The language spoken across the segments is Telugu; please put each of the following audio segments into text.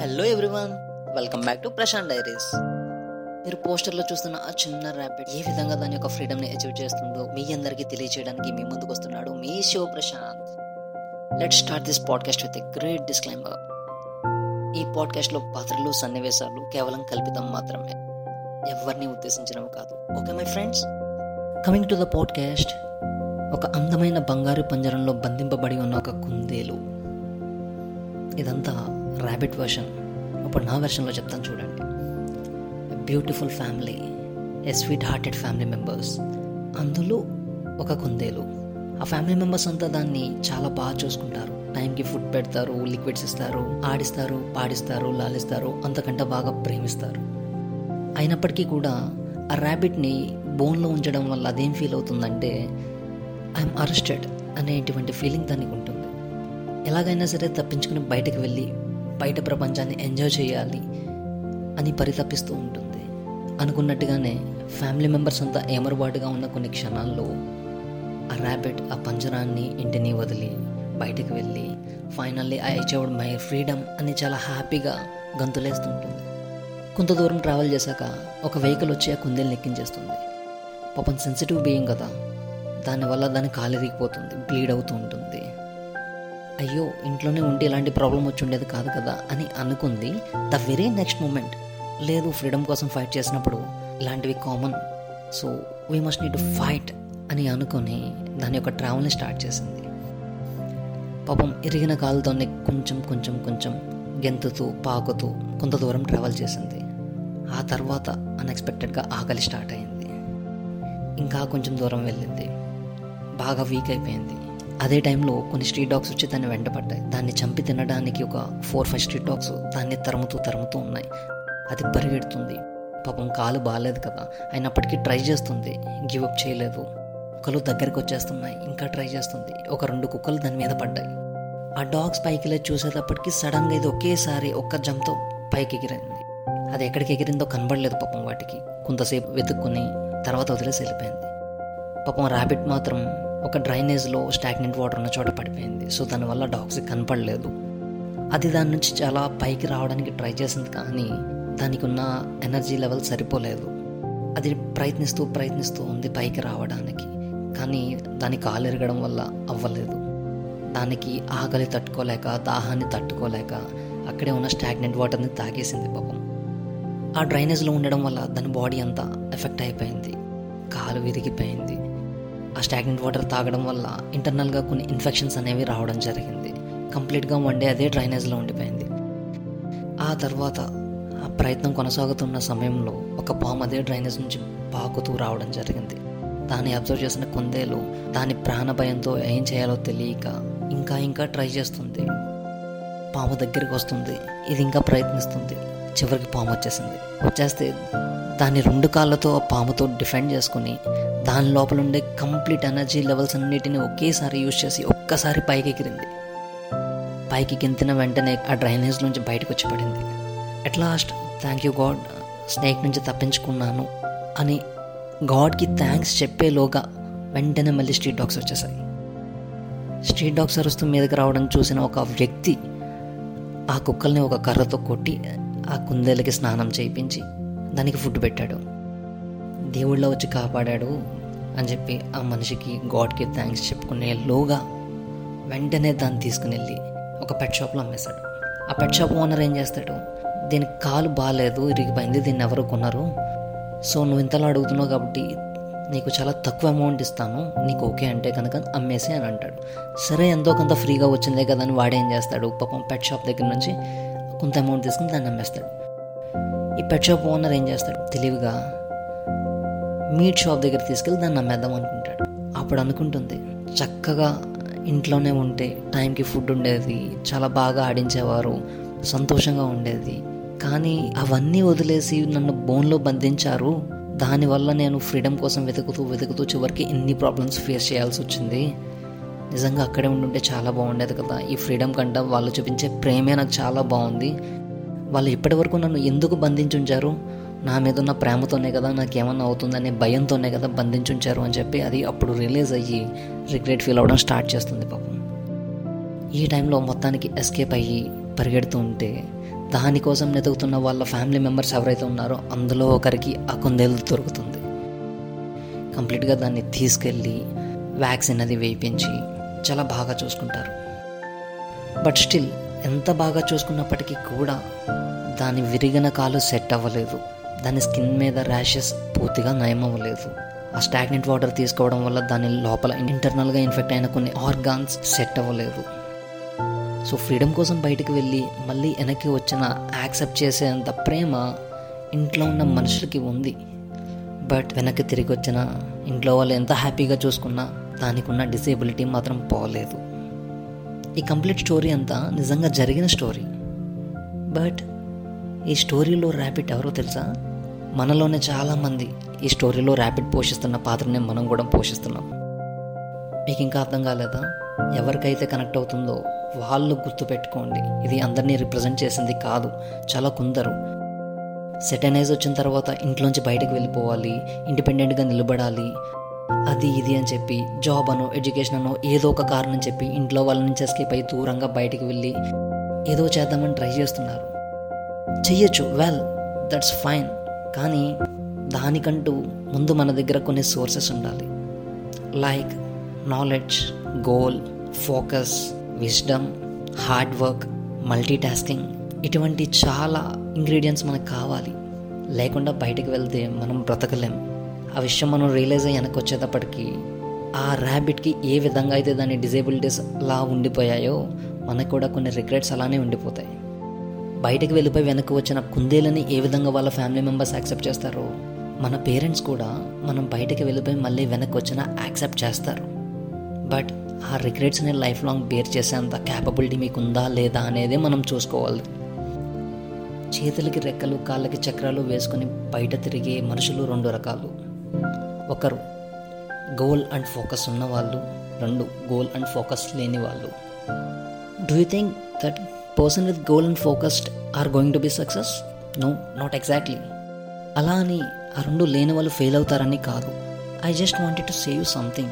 Hello everyone welcome back to Prashanth diaries మీరు పోస్టర్లో చూస్తున్న ఆ చిన్న ర్యాపిడ్ ఏ విధంగా దాని యొక్క ఫ్రీడమ్ని అచీవ్ చేస్తుందో మీ అందరికీ తెలియజేయడానికి మీ ముందుకు వస్తున్నాడు మీ show Prashanth let start this podcast with a great disclaimer ఈ పాడ్కాస్ట్లో పాత్రలు సన్నివేశాలు కేవలం కల్పితం మాత్రమే. ఎవరిని ఉద్దేశించినవి కాదు. Okay my friends coming to the podcast ఒక అందమైన బంగారు పంజరంలో బంధింపబడి ఉన్న ఒక కుందేలు. ఇదంతా ర్యాబిట్ వర్షన్ ఇప్పుడు నా వెర్షన్లో చెప్తాను చూడండి. Beautiful family a sweet hearted family members అందులో ఒక కుందేలు. ఆ ఫ్యామిలీ మెంబర్స్ అంతా దాన్ని చాలా బాగా చూసుకుంటారు. టైంకి ఫుడ్ పెడతారు లిక్విడ్స్ ఇస్తారు ఆడిస్తారు పాడిస్తారు లాలిస్తారు అంతకంటే బాగా ప్రేమిస్తారు. అయినప్పటికీ కూడా ఆ ర్యాబిట్ని బోన్లో ఉంచడం వల్ల అదేం ఫీల్ అవుతుందంటే ఐఎమ్ అరెస్టెడ్ అనేటువంటి ఫీలింగ్ దానికి ఉంటుంది. ఎలాగైనా సరే తప్పించుకుని బయటకు వెళ్ళి బయట ప్రపంచాన్ని ఎంజాయ్ చేయాలి అని పరితపిస్తూ ఉంటుంది. అనుకున్నట్టుగానే ఫ్యామిలీ మెంబర్స్ అంతా ఏమరబాటుగా ఉన్న కొన్ని క్షణాల్లో ఆ ర్యాబిట్ ఆ పంజరాన్ని ఇంటిని వదిలి బయటకు వెళ్ళి finally I achieved my freedom అని చాలా హ్యాపీగా గంతులేస్తుంటుంది. కొంత దూరం ట్రావెల్ చేశాక ఒక వెహికల్ వచ్చి ఆ కుందేలు ఎక్కించేస్తుంది పాపం సెన్సిటివ్ బీయింగ్ కదా. దానివల్ల దాని కాలు ఇరిగిపోతుంది బ్లీడ్ అవుతూ ఉంటుంది. అయ్యో ఇంట్లోనే ఉంటే ఇలాంటి ప్రాబ్లం వచ్చి ఉండేది కాదు కదా అని అనుకుంది. ద వెరీ నెక్స్ట్ మూమెంట్ లేదు ఫ్రీడమ్ కోసం ఫైట్ చేసినప్పుడు ఇలాంటివి common so we must need to fight అని అనుకొని దాని యొక్క ట్రావెల్ని స్టార్ట్ చేసింది. పాపం ఇరిగిన కాలుతోనే కొంచెం కొంచెం కొంచెం గెంతుతూ పాకుతూ కొంత దూరం ట్రావెల్ చేసింది. ఆ తర్వాత అన్ఎక్స్పెక్టెడ్గా ఆకలి స్టార్ట్ అయింది. ఇంకా కొంచెం దూరం వెళ్ళింది. బాగా వీక్ అయిపోయింది. అదే టైంలో కొన్ని స్ట్రీట్ డాగ్స్ వచ్చి దాన్ని వెంటపడ్డాయి దాన్ని చంపి తినడానికి ఒక ఫోర్ ఫైవ్ స్ట్రీట్ డాగ్స్ దాన్ని తరుముతూ తరుముతూ ఉన్నాయి. అది పరిగెడుతుంది. పాపం కాలు బాగాలేదు కదా. అయినప్పటికీ ట్రై చేస్తుంది. గివ్ అప్ చేయలేదు. కుక్కలు దగ్గరికి వచ్చేస్తున్నాయి. ఇంకా ట్రై చేస్తుంది. ఒక రెండు కుక్కలు దాని మీద పడ్డాయి. ఆ డాగ్స్ పైకి వెళ్ళి చూసేటప్పటికి సడన్గా ఇది ఒకేసారి ఒక్క జంప్తో పైకి ఎగిరింది. అది ఎక్కడికి ఎగిరిందో కనబడలేదు పాపం వాటికి. కొంతసేపు వెతుక్కుని తర్వాత వదిలేసి వెళ్ళిపోయింది. పాపం ర్యాబిట్ మాత్రం ఒక డ్రైనేజ్లో స్టాగ్నెంట్ వాటర్ ఉన్న చోట పడిపోయింది. సో దానివల్ల డాగ్స్కి కనపడలేదు. అది దాని నుంచి చాలా పైకి రావడానికి ట్రై చేసింది కానీ దానికి ఉన్న ఎనర్జీ లెవెల్ సరిపోలేదు. అది ప్రయత్నిస్తూ ప్రయత్నిస్తూ ఉంది పైకి రావడానికి. కానీ దాని కాలు ఎరగడం వల్ల అవ్వలేదు. దానికి ఆకలి తట్టుకోలేక దాహాన్ని తట్టుకోలేక అక్కడే ఉన్న స్టాగ్నెంట్ వాటర్ని తాగేసింది పాపం. ఆ డ్రైనేజ్లో ఉండడం వల్ల దాని బాడీ అంతా ఎఫెక్ట్ అయిపోయింది. కాలు విరిగిపోయింది. ఆ స్టాగ్నెంట్ వాటర్ తాగడం వల్ల ఇంటర్నల్గా కొన్ని ఇన్ఫెక్షన్స్ అనేవి రావడం జరిగింది. కంప్లీట్గా వన్ డే అదే డ్రైనేజ్లో ఉండిపోయింది. ఆ తర్వాత ఆ ప్రయత్నం కొనసాగుతున్న సమయంలో ఒక పాము అదే డ్రైనేజ్ నుంచి పాకుతూ రావడం జరిగింది. దాన్ని అబ్జర్వ్ చేసిన కుందేలు దాని ప్రాణ భయంతో ఏం చేయాలో తెలియక ఇంకా ఇంకా ట్రై చేస్తుంది. పాము దగ్గరికి వస్తుంది. ఇది ఇంకా ప్రయత్నిస్తుంది. చివరికి పాము వచ్చేసింది. వచ్చేస్తే దాని రెండు కాళ్ళతో ఆ పాముతో డిఫెండ్ చేసుకుని దాని లోపల ఉండే కంప్లీట్ ఎనర్జీ లెవెల్స్ అన్నిటిని ఒకేసారి యూజ్ చేసి ఒక్కసారి పైకి ఎగిరింది పైకి గెంతిన వెంటనే ఆ డ్రైనేజ్ నుంచి బయటకు వచ్చి పడింది at last thank you God snake నుంచి తప్పించుకున్నాను అని గాడ్కి థ్యాంక్స్ చెప్పేలోగా వెంటనే మళ్ళీ స్ట్రీట్ డాగ్స్ వచ్చేసాయి. స్ట్రీట్ డాగ్స్ అరుస్తూ మీదకి రావడం చూసిన ఒక వ్యక్తి ఆ కుక్కల్ని ఒక కర్రతో కొట్టి ఆ కుందేలకి స్నానం చేయించి దానికి ఫుడ్ పెట్టాడు. దేవుళ్ళ వచ్చి కాపాడాడు అని చెప్పి ఆ మనిషికి గాడ్కి థ్యాంక్స్ చెప్పుకునే లోగా వెంటనే దాన్ని తీసుకుని వెళ్ళి ఒక పెట్ షాప్లో అమ్మేశాడు. ఆ పెట్ షాప్ ఓనర్ ఏం చేస్తాడు? దీనికి కాలు బాగాలేదు ఇరిగిపోయింది దీన్ని ఎవరు కొన్నారు? సో నువ్వు ఇంతలో అడుగుతున్నావు కాబట్టి నీకు చాలా తక్కువ అమౌంట్ ఇస్తాను నీకు ఓకే అంటే కనుక అమ్మేసి అని అంటాడు. సరే ఎంతో కొంత ఫ్రీగా వచ్చిందే కదా అని వాడేం చేస్తాడు? పాపం పెట్ షాప్ దగ్గర నుంచి కొంత అమౌంట్ తీసుకుని దాన్ని అమ్మేస్తాడు. ఈ పెట్ షాప్ ఓనర్ ఏం చేస్తాడు? తెలివిగా మీట్ షాప్ దగ్గర తీసుకెళ్ళి దాన్ని అమ్మేద్దాం అనుకుంటాడు. అప్పుడు అనుకుంటుంది చక్కగా ఇంట్లోనే ఉంటే టైంకి ఫుడ్ ఉండేది చాలా బాగా ఆడించేవారు సంతోషంగా ఉండేది. కానీ అవన్నీ వదిలేసి నన్ను బోన్లో బంధించారు. దానివల్ల నేను ఫ్రీడమ్ కోసం వెతుకుతూ వెతుకుతూ చివరికి ఇన్ని ప్రాబ్లమ్స్ ఫేస్ చేయాల్సి వచ్చింది. నిజంగా అక్కడే ఉండుంటే చాలా బాగుండేది కదా. ఈ ఫ్రీడమ్ కంటే వాళ్ళు చూపించే ప్రేమే నాకు చాలా బాగుంది. వాళ్ళు ఇప్పటివరకు నన్ను ఎందుకు బంధించుంచారు నా మీద ఉన్న ప్రేమతోనే కదా నాకు ఏమన్నా అవుతుందనే భయంతోనే కదా బంధించుంచారు అని చెప్పి అది అప్పుడు రిలీజ్ అయ్యి రిగ్రెట్ ఫీల్ అవ్వడం స్టార్ట్ చేస్తుంది పాపం. ఈ టైంలో మొత్తానికి ఎస్కేప్ అయ్యి పరిగెడుతూ ఉంటే దానికోసం వెతుకుతున్న వాళ్ళ ఫ్యామిలీ మెంబర్స్ ఎవరైతే ఉన్నారో అందులో ఒకరికి ఆ కుందేలు దొరుకుతుంది. కంప్లీట్గా దాన్ని తీసుకెళ్ళి వ్యాక్సిన్ అది వేయించి చాలా బాగా చూసుకుంటారు. బట్ స్టిల్ ఎంత బాగా చూసుకున్నప్పటికీ కూడా దాని విరిగిన కాలు సెట్ అవ్వలేదు. దాని స్కిన్ మీద ర్యాషెస్ పూర్తిగా నయం అవ్వలేదు ఆ స్టాగ్నెంట్ వాటర్ తీసుకోవడం వల్ల దాని లోపల ఇంటర్నల్గా ఇన్ఫెక్ట్ అయిన కొన్ని ఆర్గాన్స్ సెట్ అవ్వలేదు. సో ఫ్రీడమ్ కోసం బయటికి వెళ్ళి మళ్ళీ వెనక్కి వచ్చిన యాక్సెప్ట్ చేసేంత ప్రేమ ఇంట్లో ఉన్న మనుషులకి ఉంది. బట్ వెనక్కి తిరిగి వచ్చిన ఇంట్లో వాళ్ళు ఎంత హ్యాపీగా చూసుకున్నా దానికి ఉన్న డిసేబిలిటీ మాత్రం పోలేదు. ఈ కంప్లీట్ స్టోరీ అంతా నిజంగా జరిగిన స్టోరీ. బట్ ఈ స్టోరీలో ర్యాపిడ్ ఎవరో తెలుసా? మనలోనే చాలామంది ఈ స్టోరీలో ర్యాపిడ్ పోషిస్తున్న పాత్రనే మనం కూడా పోషిస్తున్నాం. మీకు ఇంకా అర్థం కాలేదా? ఎవరికైతే కనెక్ట్ అవుతుందో వాళ్ళు గుర్తుపెట్టుకోండి. ఇది అందరినీ రిప్రజెంట్ చేసింది కాదు చాలా కొందరు సెటనైజ్ వచ్చిన తర్వాత ఇంట్లోంచి బయటకు వెళ్ళిపోవాలి ఇండిపెండెంట్గా నిలబడాలి. అది ఇది అని చెప్పి జాబ్ అనో ఎడ్యుకేషన్ అనో ఏదో ఒక కారణం చెప్పి ఇంట్లో వాళ్ళ నుంచి ఎస్కేప్ అయి దూరంగా బయటికి వెళ్ళి ఏదో చేద్దామని ట్రై చేస్తున్నారు. చెయ్యొచ్చు. వెల్ దట్స్ ఫైన్ కానీ దానికంటూ ముందు మన దగ్గర కొన్ని సోర్సెస్ ఉండాలి. Like knowledge goal focus wisdom hard work multitasking ఇటువంటి చాలా ఇంగ్రీడియంట్స్ మనకు కావాలి. లేకుండా బయటకు వెళ్తే మనం బ్రతకలేం. ఆ విషయం మనం రియలైజ్ అయ్యి వెనక్కి వచ్చేటప్పటికి ఆ ర్యాబిట్కి ఏ విధంగా అయితే దాని డిజేబిలిటీస్ అలా ఉండిపోయాయో మనకు కూడా కొన్ని రిగ్రెట్స్ అలానే ఉండిపోతాయి. బయటకు వెళ్ళిపోయి వెనక్కి వచ్చిన కుందేలని ఏ విధంగా వాళ్ళ ఫ్యామిలీ మెంబర్స్ యాక్సెప్ట్ చేస్తారో మన పేరెంట్స్ కూడా మనం బయటకు వెళ్ళిపోయి మళ్ళీ వెనక్కి వచ్చినా యాక్సెప్ట్ చేస్తారు. బట్ ఆ రిగ్రెట్స్ని లైఫ్ లాంగ్ బేర్ చేసేంత క్యాపబిలిటీ మీకు ఉందా లేదా అనేది మనం చూసుకోవాలి. చేతులకి రెక్కలు కాళ్ళకి చక్రాలు వేసుకొని బయట తిరిగే మనుషులు రెండు రకాలు. ఒకరు గోల్ అండ్ ఫోకస్ ఉన్న వాళ్ళు రెండు గోల్ అండ్ ఫోకస్ లేని వాళ్ళు do you think that person with goal and focused are going to be success no not exactly అలా అని ఆ రెండు లేని వాళ్ళు ఫెయిల్ అవుతారని కాదు. I just wanted to say something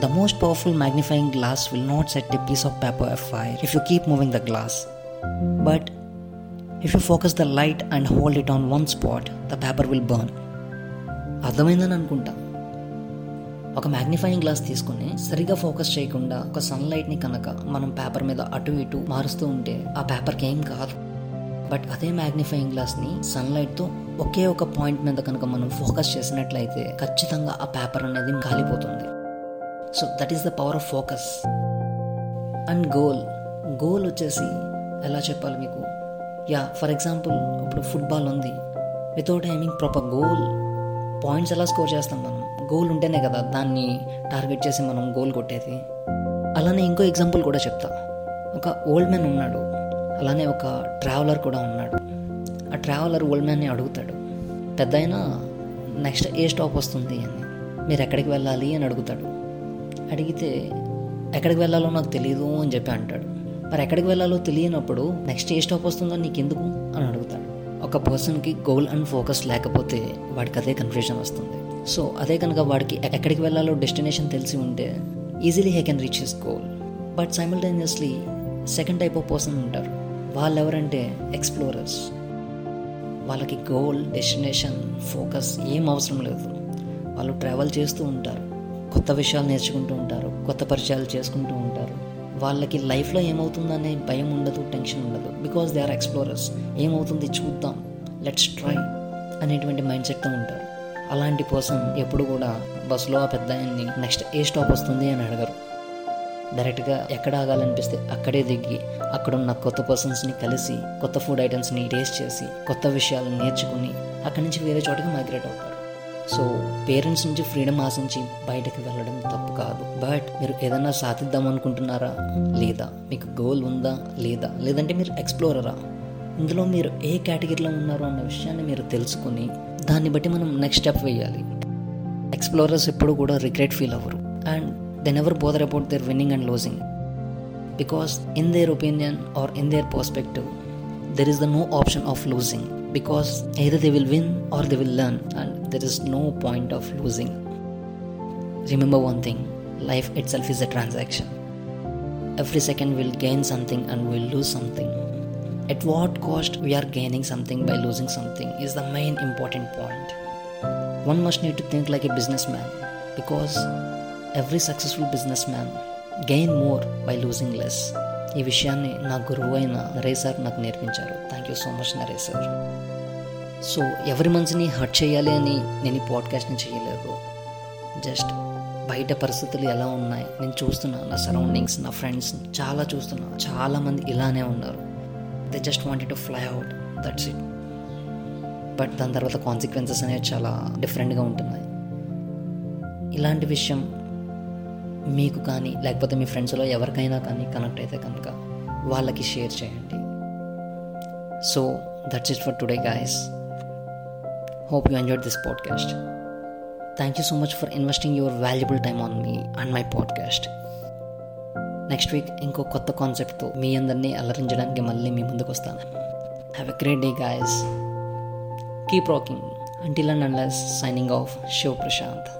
the most powerful magnifying glass will not set a piece of paper a fire if you keep moving the glass but if you focus the light and hold it on one spot the paper will burn అర్థమైందని అనుకుంటా. ఒక మ్యాగ్నిఫైయింగ్ గ్లాస్ తీసుకుని సరిగా ఫోకస్ చేయకుండా ఒక సన్లైట్ని కనుక మనం పేపర్ మీద అటు ఇటు మారుస్తూ ఉంటే ఆ పేపర్కి ఏం కాదు. బట్ అదే మ్యాగ్నిఫైయింగ్ గ్లాస్ని సన్లైట్తో ఒకే ఒక పాయింట్ మీద కనుక మనం ఫోకస్ చేసినట్లయితే ఖచ్చితంగా ఆ పేపర్ అనేది కాలిపోతుంది. So that is the power of focus and goal goal వచ్చేసి ఎలా చెప్పాలి మీకు? యా ఫర్ ఎగ్జాంపుల్ ఇప్పుడు ఫుట్బాల్ ఉంది. Without aiming proper goal points ఎలా స్కోర్ చేస్తాం మనం? గోల్ ఉంటేనే కదా దాన్ని టార్గెట్ చేసి మనం గోల్ కొట్టేది. అలానే ఇంకో ఎగ్జాంపుల్ కూడా చెప్తా. ఒక ఓల్డ్ మ్యాన్ ఉన్నాడు. అలానే ఒక ట్రావెలర్ కూడా ఉన్నాడు. ఆ ట్రావెలర్ ఓల్డ్ మ్యాన్ని అడుగుతాడు. పెద్ద అయినా నెక్స్ట్ ఏ స్టాప్ వస్తుంది అని. మీరు ఎక్కడికి వెళ్ళాలి? అని అడుగుతాడు. అడిగితే ఎక్కడికి వెళ్ళాలో నాకు తెలియదు అని చెప్పి అంటాడు. మరి ఎక్కడికి వెళ్ళాలో తెలియనప్పుడు నెక్స్ట్ ఏ స్టాప్ వస్తుందో నీకు ఎందుకు ఒక పర్సన్కి గోల్ అండ్ ఫోకస్ లేకపోతే వాడికి అదే కన్ఫ్యూజన్ వస్తుంది. సో అదే కనుక వాడికి ఎక్కడికి వెళ్ళాలో డెస్టినేషన్ తెలిసి ఉంటే easily he can reach his goal but simultaneously second type of person ఉంటారు. వాళ్ళు ఎవరంటే ఎక్స్ప్లోరర్స్ వాళ్ళకి గోల్ డెస్టినేషన్ ఫోకస్ ఏం అవసరం లేదు. వాళ్ళు ట్రావెల్ చేస్తూ ఉంటారు. కొత్త విషయాలు నేర్చుకుంటూ ఉంటారు. కొత్త పరిచయాలు చేసుకుంటూ ఉంటారు. వాళ్ళకి లైఫ్లో ఏమవుతుందనే భయం ఉండదు టెన్షన్ ఉండదు. బికాస్ దే ఆర్ ఎక్స్ప్లోరర్స్ ఏమవుతుంది చూద్దాం. లెట్స్ ట్రై అనేటువంటి మైండ్ సెట్తో ఉంటారు. అలాంటి పర్సన్ ఎప్పుడు కూడా బస్సులో ఆ పెద్ద ఆయన్ని నెక్స్ట్ ఏ స్టాప్ వస్తుంది అని అడగరు. డైరెక్ట్గా ఎక్కడ ఆగాలనిపిస్తే అక్కడే దిగి అక్కడున్న కొత్త పర్సన్స్ని కలిసి కొత్త ఫుడ్ ఐటమ్స్ని టేస్ట్ చేసి కొత్త విషయాలు నేర్చుకుని అక్కడి నుంచి వేరే చోటకి మైగ్రేట్ అవుతారు. సో పేరెంట్స్ నుంచి ఫ్రీడమ్ ఆశించి బయటకు వెళ్ళడం తప్పు కాదు. బట్ మీరు ఏదైనా సాధిద్దాం అనుకుంటున్నారా? లేదా? మీకు గోల్ ఉందా? లేదా? లేదంటే మీరు ఎక్స్ప్లోరరా ఇందులో మీరు ఏ కేటగిరీలో ఉన్నారు అన్న విషయాన్ని మీరు తెలుసుకుని దాన్ని బట్టి మనం నెక్స్ట్ స్టెప్ వేయాలి. ఎక్స్ప్లోరర్స్ ఎప్పుడు కూడా రిగ్రెట్ ఫీల్ అవ్వరు. And then ever bother about their winning and losing because in their opinion or in their perspective there is the no option of losing because either they will win or they will learn and there is no point of losing remember one thing life itself is a transaction. Every second we'll gain something and we'll lose something. at what cost we are gaining something by losing something is the main important point. One must need to think like a businessman because every successful businessman gain more by losing less. ఈ విషయాన్ని నా గురువు అయిన నరేష్ సార్ నాకు నేర్పించారు thank you so much Naresh sir so ఎవరి మనసుని హర్ట్ చేయాలి అని నేను ఈ పాడ్కాస్ట్ని చేయలేదు జస్ట్ బయట పరిస్థితులు ఎలా ఉన్నాయి? నేను చూస్తున్నాను నా సరౌండింగ్స్ నా ఫ్రెండ్స్ చాలా చూస్తున్నాను. చాలామంది ఇలానే ఉన్నారు. They just wanted to fly out that's it but దాని తర్వాత కాన్సిక్వెన్సెస్ అనేవి చాలా డిఫరెంట్గా ఉంటున్నాయి. ఇలాంటి విషయం మీకు కానీ లేకపోతే మీ ఫ్రెండ్స్లో ఎవరికైనా కానీ కనెక్ట్ అయితే కనుక వాళ్ళకి షేర్ చేయండి. So that's it for today guys hope you enjoyed this podcast thank you so much for investing your valuable time on me and my podcast next week ఇంకో కొత్త కాన్సెప్ట్తో మీ అందరినీ అలరించడానికి మళ్ళీ మీ ముందుకు వస్తాను. Have a great day guys keep rocking until and unless signing off Shiva Prashanth